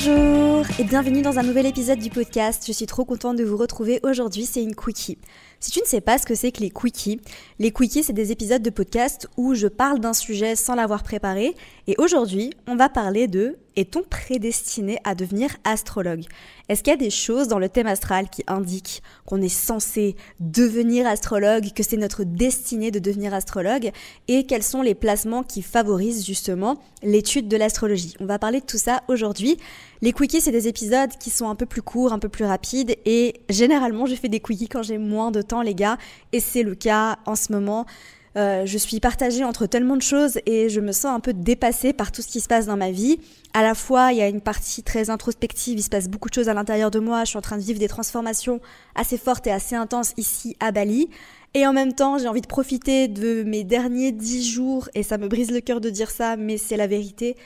Bonjour et bienvenue dans un nouvel épisode du podcast. Je suis trop contente de vous retrouver aujourd'hui, c'est une quickie. Si tu ne sais pas ce que c'est que les quickies, les quickies c'est des épisodes de podcast où je parle d'un sujet sans l'avoir préparé et aujourd'hui on va parler de est-on prédestiné à devenir astrologue? Est-ce qu'il y a des choses dans le thème astral qui indiquent qu'on est censé devenir astrologue, que c'est notre destinée de devenir astrologue et quels sont les placements qui favorisent justement l'étude de l'astrologie? On va parler de tout ça aujourd'hui. Les quickies, c'est des épisodes qui sont un peu plus courts, un peu plus rapides et généralement je fais des quickies quand j'ai moins de temps les gars et c'est le cas en ce moment. Euh, je suis partagée entre tellement de choses et je me sens un peu dépassée par tout ce qui se passe dans ma vie. À la fois, il y a une partie très introspective, il se passe beaucoup de choses à l'intérieur de moi, je suis en train de vivre des transformations assez fortes et assez intenses ici à Bali. Et en même temps, j'ai envie de profiter de mes derniers dix jours, et ça me brise le cœur de dire ça, mais c'est la vérité,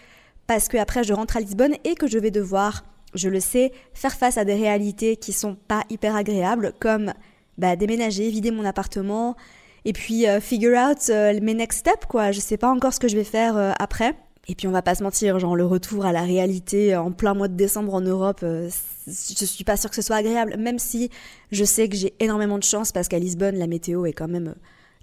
parce que après je rentre à Lisbonne et que je vais devoir, je le sais, faire face à des réalités qui sont pas hyper agréables, comme bah, déménager, vider mon appartement, et puis euh, figure out euh, mes next steps, quoi. Je sais pas encore ce que je vais faire euh, après. Et puis on va pas se mentir, genre le retour à la réalité en plein mois de décembre en Europe, je suis pas sûre que ce soit agréable, même si je sais que j'ai énormément de chance parce qu'à Lisbonne, la météo est quand même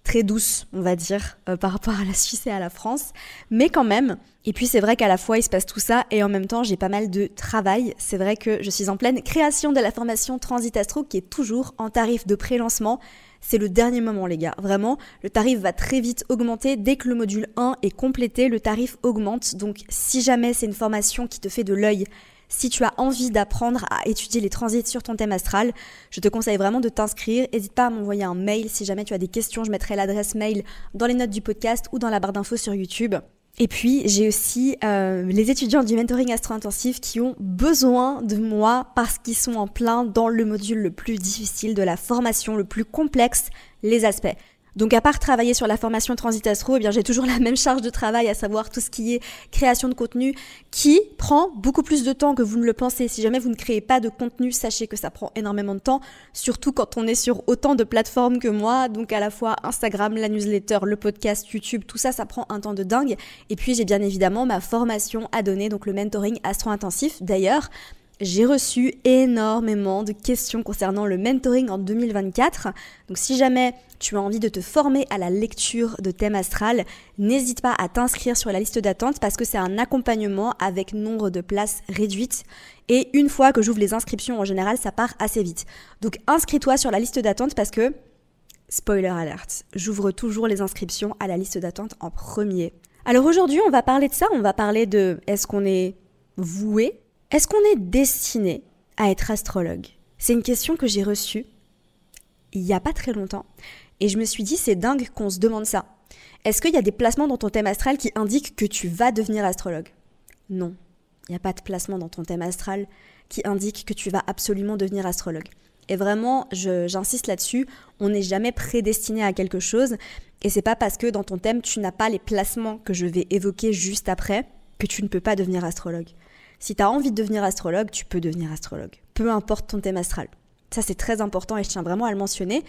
très douce, on va dire, par rapport à la Suisse et à la France. Mais quand même, et puis c'est vrai qu'à la fois il se passe tout ça et en même temps j'ai pas mal de travail. C'est vrai que je suis en pleine création de la formation Transit Astro qui est toujours en tarif de pré-lancement. C'est le dernier moment les gars, vraiment, le tarif va très vite augmenter. Dès que le module 1 est complété, le tarif augmente. Donc si jamais c'est une formation qui te fait de l'œil si tu as envie d'apprendre à étudier les transits sur ton thème astral, je te conseille vraiment de t'inscrire. N'hésite pas à m'envoyer un mail si jamais tu as des questions. Je mettrai l'adresse mail dans les notes du podcast ou dans la barre d'infos sur YouTube. Et puis, j'ai aussi euh, les étudiants du mentoring astro-intensif qui ont besoin de moi parce qu'ils sont en plein dans le module le plus difficile de la formation, le plus complexe, les aspects. Donc à part travailler sur la formation Transit Astro, eh bien j'ai toujours la même charge de travail, à savoir tout ce qui est création de contenu, qui prend beaucoup plus de temps que vous ne le pensez. Si jamais vous ne créez pas de contenu, sachez que ça prend énormément de temps, surtout quand on est sur autant de plateformes que moi, donc à la fois Instagram, la newsletter, le podcast, YouTube, tout ça, ça prend un temps de dingue. Et puis j'ai bien évidemment ma formation à donner, donc le mentoring astro-intensif. D'ailleurs, j'ai reçu énormément de questions concernant le mentoring en 2024. Donc si jamais tu as envie de te former à la lecture de thème astral, n'hésite pas à t'inscrire sur la liste d'attente parce que c'est un accompagnement avec nombre de places réduites. Et une fois que j'ouvre les inscriptions, en général, ça part assez vite. Donc inscris-toi sur la liste d'attente parce que, spoiler alert, j'ouvre toujours les inscriptions à la liste d'attente en premier. Alors aujourd'hui, on va parler de ça, on va parler de est-ce qu'on est voué est-ce qu'on est destiné à être astrologue? C'est une question que j'ai reçue il n'y a pas très longtemps. Et je me suis dit, c'est dingue qu'on se demande ça. Est-ce qu'il y a des placements dans ton thème astral qui indiquent que tu vas devenir astrologue? Non. Il n'y a pas de placement dans ton thème astral qui indique que tu vas absolument devenir astrologue. Et vraiment, j'insiste là-dessus, on n'est jamais prédestiné à quelque chose. Et c'est pas parce que dans ton thème, tu n'as pas les placements que je vais évoquer juste après que tu ne peux pas devenir astrologue. Si tu as envie de devenir astrologue, tu peux devenir astrologue. Peu importe ton thème astral. Ça, c'est très important et je tiens vraiment à le mentionner.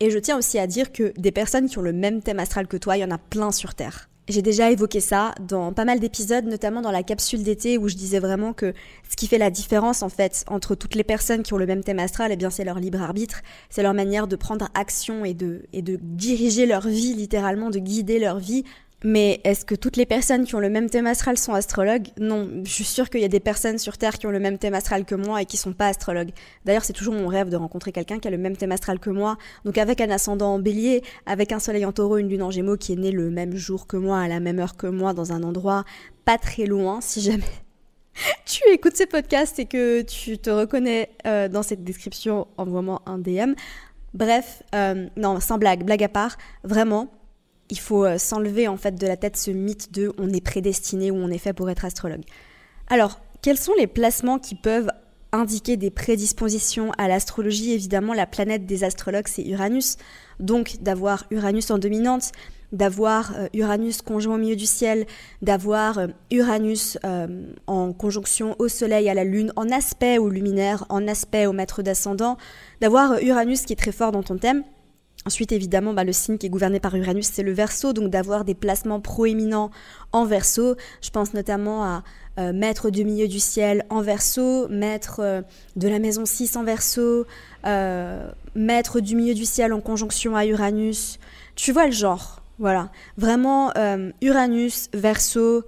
Et je tiens aussi à dire que des personnes qui ont le même thème astral que toi, il y en a plein sur Terre. J'ai déjà évoqué ça dans pas mal d'épisodes, notamment dans la capsule d'été où je disais vraiment que ce qui fait la différence en fait entre toutes les personnes qui ont le même thème astral, eh bien c'est leur libre arbitre, c'est leur manière de prendre action et de, et de diriger leur vie littéralement, de guider leur vie mais est-ce que toutes les personnes qui ont le même thème astral sont astrologues Non, je suis sûre qu'il y a des personnes sur Terre qui ont le même thème astral que moi et qui sont pas astrologues. D'ailleurs, c'est toujours mon rêve de rencontrer quelqu'un qui a le même thème astral que moi, donc avec un ascendant en bélier, avec un soleil en taureau, une lune en gémeaux qui est née le même jour que moi, à la même heure que moi, dans un endroit pas très loin, si jamais tu écoutes ces podcasts et que tu te reconnais euh, dans cette description, envoie-moi un DM. Bref, euh, non, sans blague, blague à part, vraiment, il faut euh, s'enlever en fait de la tête ce mythe de on est prédestiné ou on est fait pour être astrologue. Alors, quels sont les placements qui peuvent indiquer des prédispositions à l'astrologie? Évidemment, la planète des astrologues, c'est Uranus. Donc, d'avoir Uranus en dominante, d'avoir euh, Uranus conjoint au milieu du ciel, d'avoir euh, Uranus en conjonction au Soleil, à la Lune, en aspect au luminaire, en aspect au maître d'ascendant, d'avoir Uranus qui est très fort dans ton thème, Ensuite, évidemment, bah, le signe qui est gouverné par Uranus, c'est le verso, donc d'avoir des placements proéminents en verso. Je pense notamment à euh, maître du milieu du ciel en verso, maître euh, de la maison 6 en verso, euh, maître du milieu du ciel en conjonction à Uranus. Tu vois le genre, voilà. Vraiment, Uranus, verso,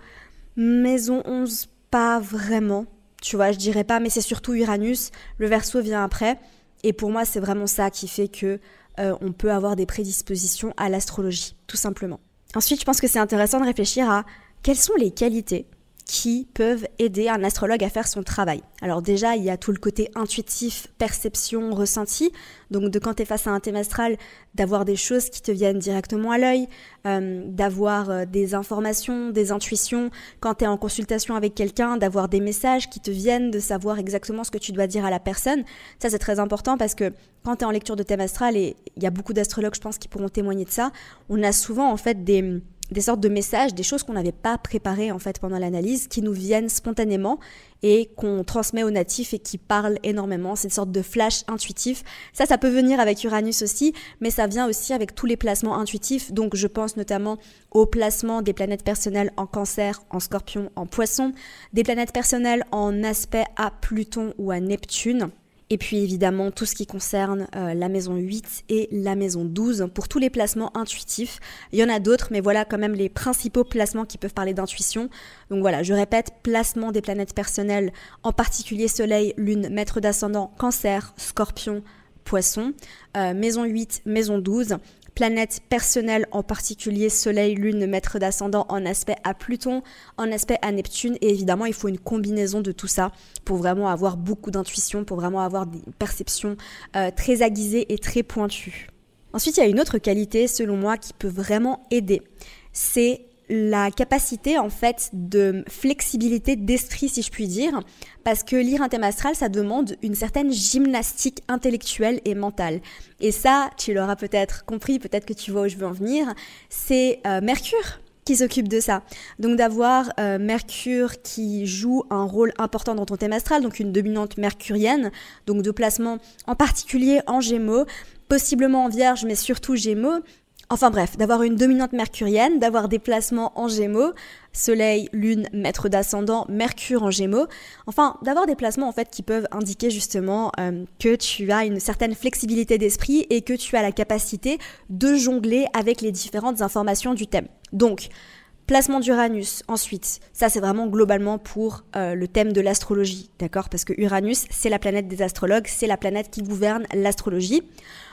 maison 11, pas vraiment. Tu vois, je dirais pas, mais c'est surtout Uranus. Le verso vient après. Et pour moi, c'est vraiment ça qui fait que euh, on peut avoir des prédispositions à l'astrologie, tout simplement. Ensuite, je pense que c'est intéressant de réfléchir à quelles sont les qualités qui peuvent aider un astrologue à faire son travail. Alors déjà, il y a tout le côté intuitif, perception, ressenti. Donc de quand tu es face à un thème astral, d'avoir des choses qui te viennent directement à l'œil, euh, d'avoir euh, des informations, des intuitions. Quand tu es en consultation avec quelqu'un, d'avoir des messages qui te viennent, de savoir exactement ce que tu dois dire à la personne. Ça, c'est très important parce que quand tu es en lecture de thème astral, et il y a beaucoup d'astrologues, je pense, qui pourront témoigner de ça, on a souvent en fait des des sortes de messages, des choses qu'on n'avait pas préparées en fait pendant l'analyse, qui nous viennent spontanément et qu'on transmet aux natifs et qui parlent énormément. C'est une sorte de flash intuitif. Ça, ça peut venir avec Uranus aussi, mais ça vient aussi avec tous les placements intuitifs. Donc, je pense notamment au placement des planètes personnelles en Cancer, en Scorpion, en Poisson, des planètes personnelles en aspect à Pluton ou à Neptune. Et puis évidemment tout ce qui concerne euh, la maison 8 et la maison 12 pour tous les placements intuitifs. Il y en a d'autres, mais voilà quand même les principaux placements qui peuvent parler d'intuition. Donc voilà, je répète, placement des planètes personnelles, en particulier Soleil, Lune, Maître d'ascendant, Cancer, Scorpion, Poisson, euh, maison 8, maison 12, planètes personnelles, en particulier Soleil, Lune, maître d'ascendant en aspect à Pluton, en aspect à Neptune. Et évidemment, il faut une combinaison de tout ça pour vraiment avoir beaucoup d'intuition, pour vraiment avoir des perceptions euh, très aiguisées et très pointues. Ensuite, il y a une autre qualité, selon moi, qui peut vraiment aider. C'est la capacité en fait de flexibilité d'esprit si je puis dire parce que lire un thème astral ça demande une certaine gymnastique intellectuelle et mentale et ça tu l'auras peut-être compris peut-être que tu vois où je veux en venir c'est euh, Mercure qui s'occupe de ça. Donc d'avoir euh, Mercure qui joue un rôle important dans ton thème astral, donc une dominante mercurienne, donc de placement en particulier en Gémeaux, possiblement en Vierge, mais surtout Gémeaux, Enfin bref, d'avoir une dominante mercurienne, d'avoir des placements en gémeaux, Soleil, Lune, maître d'ascendant, Mercure en gémeaux, enfin d'avoir des placements en fait qui peuvent indiquer justement euh, que tu as une certaine flexibilité d'esprit et que tu as la capacité de jongler avec les différentes informations du thème. Donc, Placement d'Uranus, ensuite, ça c'est vraiment globalement pour euh, le thème de l'astrologie, d'accord? Parce que Uranus, c'est la planète des astrologues, c'est la planète qui gouverne l'astrologie.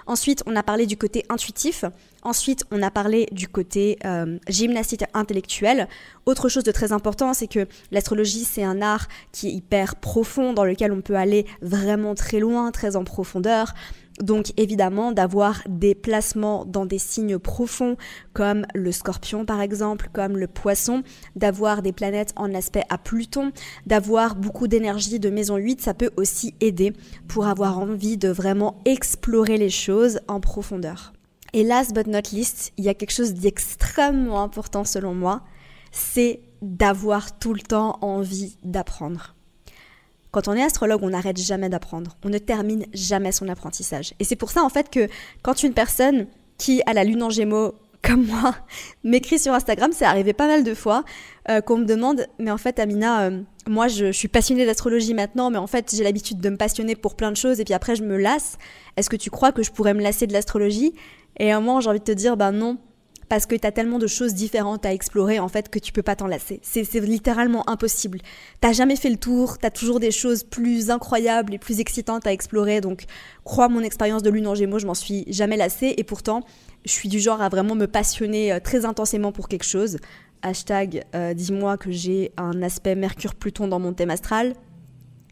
Ensuite, on a parlé du côté intuitif. Ensuite, on a parlé du côté euh, gymnastique intellectuel. Autre chose de très important, c'est que l'astrologie, c'est un art qui est hyper profond, dans lequel on peut aller vraiment très loin, très en profondeur. Donc évidemment d'avoir des placements dans des signes profonds comme le scorpion par exemple, comme le poisson, d'avoir des planètes en aspect à Pluton, d'avoir beaucoup d'énergie de maison 8, ça peut aussi aider pour avoir envie de vraiment explorer les choses en profondeur. Et last but not least, il y a quelque chose d'extrêmement important selon moi, c'est d'avoir tout le temps envie d'apprendre. Quand on est astrologue, on n'arrête jamais d'apprendre. On ne termine jamais son apprentissage. Et c'est pour ça, en fait, que quand une personne qui a la lune en gémeaux, comme moi, m'écrit sur Instagram, c'est arrivé pas mal de fois, euh, qu'on me demande, mais en fait, Amina, euh, moi, je, suis passionnée d'astrologie maintenant, mais en fait, j'ai l'habitude de me passionner pour plein de choses, et puis après, je me lasse. Est-ce que tu crois que je pourrais me lasser de l'astrologie? Et à un moment, j'ai envie de te dire, ben non, parce que tu as tellement de choses différentes à explorer en fait que tu peux pas t'en lasser. C'est littéralement impossible. T'as jamais fait le tour, tu as toujours des choses plus incroyables et plus excitantes à explorer. Donc, crois mon expérience de lune en Gémeaux, je m'en suis jamais lassée et pourtant, je suis du genre à vraiment me passionner euh, très intensément pour quelque chose. Hashtag euh, dis-moi que j'ai un aspect Mercure-Pluton dans mon thème astral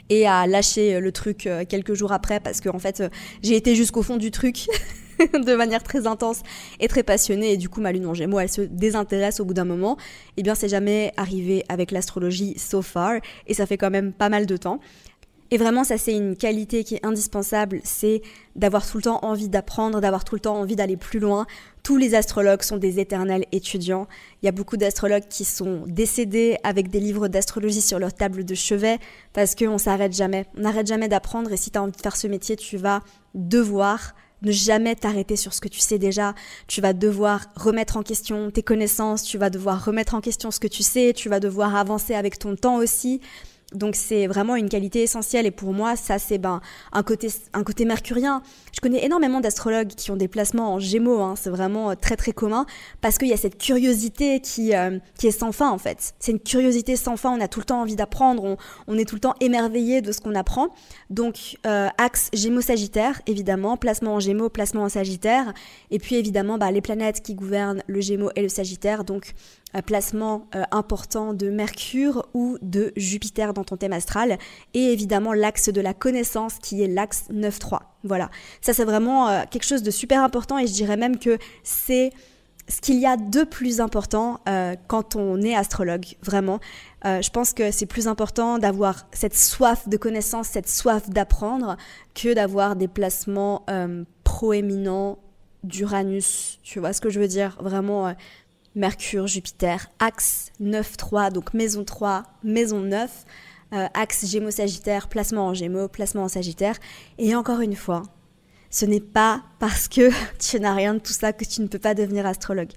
et à lâcher euh, le truc quelques jours après parce que en fait j'ai été jusqu'au fond du truc de manière très intense et très passionnée. Et du coup, ma lune en gémeaux, elle se désintéresse au bout d'un moment. Eh bien, c'est jamais arrivé avec l'astrologie so far. Et ça fait quand même pas mal de temps. Et vraiment, ça c'est une qualité qui est indispensable, c'est d'avoir tout le temps envie d'apprendre, d'avoir tout le temps envie d'aller plus loin. Tous les astrologues sont des éternels étudiants. Il y a beaucoup d'astrologues qui sont décédés avec des livres d'astrologie sur leur table de chevet parce qu'on s'arrête jamais. On n'arrête jamais d'apprendre et si tu as envie de faire ce métier, tu vas devoir ne jamais t'arrêter sur ce que tu sais déjà. Tu vas devoir remettre en question tes connaissances, tu vas devoir remettre en question ce que tu sais, tu vas devoir avancer avec ton temps aussi. Donc c'est vraiment une qualité essentielle et pour moi ça c'est ben un côté un côté mercurien. Je connais énormément d'astrologues qui ont des placements en Gémeaux, hein. c'est vraiment euh, très très commun parce qu'il y a cette curiosité qui euh, qui est sans fin en fait. C'est une curiosité sans fin. On a tout le temps envie d'apprendre, on, est tout le temps émerveillé de ce qu'on apprend. Donc euh, axe Gémeaux-Sagittaire évidemment, placement en Gémeaux, placement en Sagittaire et puis évidemment bah, les planètes qui gouvernent le Gémeaux et le Sagittaire. Donc placement euh, important de Mercure ou de Jupiter dans ton thème astral, et évidemment l'axe de la connaissance qui est l'axe 9-3. Voilà, ça c'est vraiment euh, quelque chose de super important et je dirais même que c'est ce qu'il y a de plus important euh, quand on est astrologue, vraiment. je pense que c'est plus important d'avoir cette soif de connaissance, cette soif d'apprendre, que d'avoir des placements proéminents d'Uranus. Tu vois ce que je veux dire? Vraiment Mercure, Jupiter, axe 9-3, donc maison 3, maison 9, euh, axe Gémeaux-Sagittaire, placement en Gémeaux, placement en Sagittaire. Et encore une fois, ce n'est pas parce que tu n'as rien de tout ça que tu ne peux pas devenir astrologue.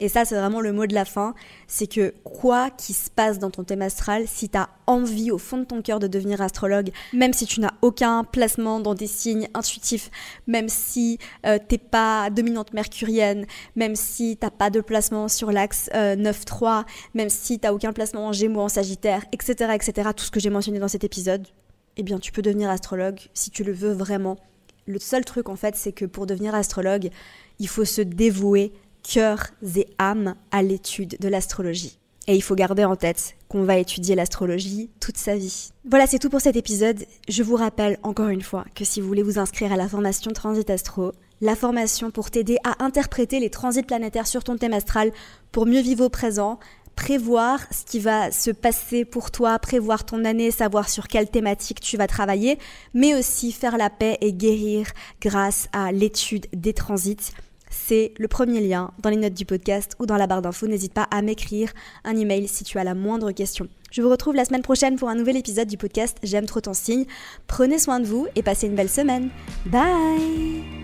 Et ça, c'est vraiment le mot de la fin. C'est que quoi qu'il se passe dans ton thème astral, si tu as envie au fond de ton cœur de devenir astrologue, même si tu n'as aucun placement dans des signes intuitifs, même si euh, t'es pas dominante mercurienne, même si t'as pas de placement sur l'axe 9-3, euh, même si t'as aucun placement en gémeaux, en sagittaire, etc., etc., tout ce que j'ai mentionné dans cet épisode, eh bien, tu peux devenir astrologue si tu le veux vraiment. Le seul truc, en fait, c'est que pour devenir astrologue, il faut se dévouer cœur et âme à l'étude de l'astrologie. Et il faut garder en tête qu'on va étudier l'astrologie toute sa vie. Voilà, c'est tout pour cet épisode. Je vous rappelle encore une fois que si vous voulez vous inscrire à la formation Transit Astro, la formation pour t'aider à interpréter les transits planétaires sur ton thème astral pour mieux vivre au présent, prévoir ce qui va se passer pour toi, prévoir ton année, savoir sur quelle thématique tu vas travailler, mais aussi faire la paix et guérir grâce à l'étude des transits c'est le premier lien dans les notes du podcast ou dans la barre d'infos. N'hésite pas à m'écrire un email si tu as la moindre question. Je vous retrouve la semaine prochaine pour un nouvel épisode du podcast J'aime trop ton signe. Prenez soin de vous et passez une belle semaine. Bye